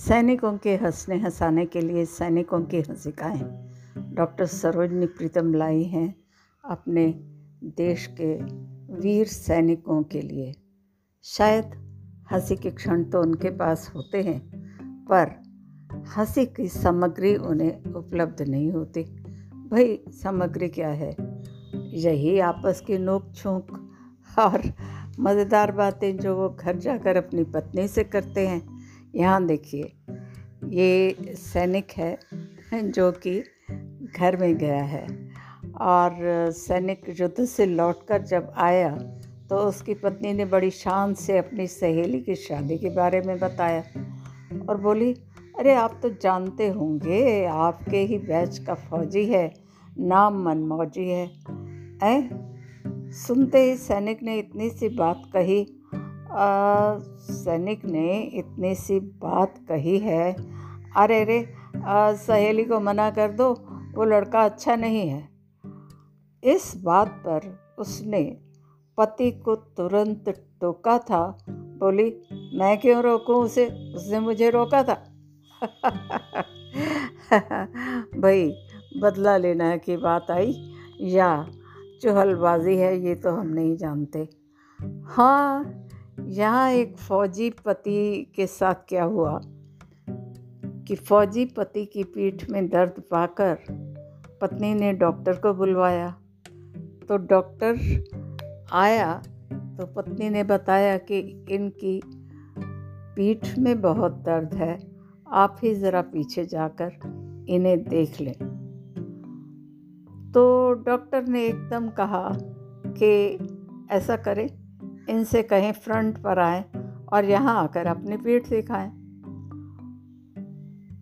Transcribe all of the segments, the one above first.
सैनिकों के हंसने हंसाने के लिए सैनिकों की हंसिकाएँ। डॉक्टर सरोजनी प्रीतम लाई हैं अपने देश के वीर सैनिकों के लिए। शायद हँसी के क्षण तो उनके पास होते हैं, पर हँसी की सामग्री उन्हें उपलब्ध नहीं होती। भाई, सामग्री क्या है? यही आपस की नोक झोंक और मज़ेदार बातें जो वो घर जाकर अपनी पत्नी से करते हैं। यहाँ देखिए, ये सैनिक है, जो कि घर में गया है। और सैनिक युद्ध से लौटकर जब आया तो उसकी पत्नी ने बड़ी शान से अपनी सहेली की शादी के बारे में बताया और बोली, अरे, आप तो जानते होंगे, आपके ही बैच का फौजी है, नाम मनमौजी है। ऐ? सुनते ही सैनिक ने इतनी सी बात कही सैनिक ने इतनी सी बात कही है। अरे रे सहेली को मना कर दो, वो लड़का अच्छा नहीं है। इस बात पर उसने पति को तुरंत टोका था। बोली, मैं क्यों रोकूं उसे? उसने मुझे रोका था। भाई, बदला लेना की बात आई। या, चुहलबाजी है, ये तो हम नहीं जानते। हाँ यहाँ एक फौजी पति के साथ क्या हुआ कि फौजी पति की पीठ में दर्द पाकर पत्नी ने डॉक्टर को बुलवाया। तो डॉक्टर आया तो पत्नी ने बताया कि इनकी पीठ में बहुत दर्द है, आप ही ज़रा पीछे जाकर इन्हें देख लें। तो डॉक्टर ने एकदम कहा कि ऐसा करें इनसे कहें, फ्रंट पर आए और यहाँ आकर अपनी पीठ दिखाएँ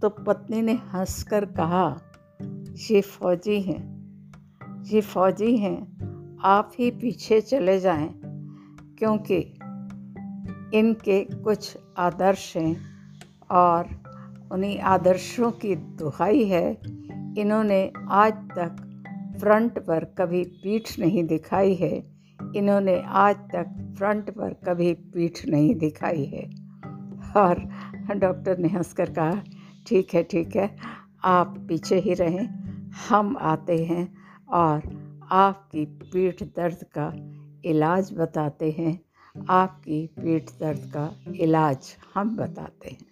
तो पत्नी ने हंसकर कहा, ये फौजी हैं, ये फौजी हैं, आप ही पीछे चले जाएँ, क्योंकि इनके कुछ आदर्श हैं और उन्हीं आदर्शों की दुहाई है। इन्होंने आज तक फ्रंट पर कभी पीठ नहीं दिखाई है। इन्होंने आज तक फ्रंट पर कभी पीठ नहीं दिखाई है। और डॉक्टर ने हंसकर कहा, ठीक है ठीक है, आप पीछे ही रहें, हम आते हैं और आपकी पीठ दर्द का इलाज बताते हैं, आपकी पीठ दर्द का इलाज हम बताते हैं।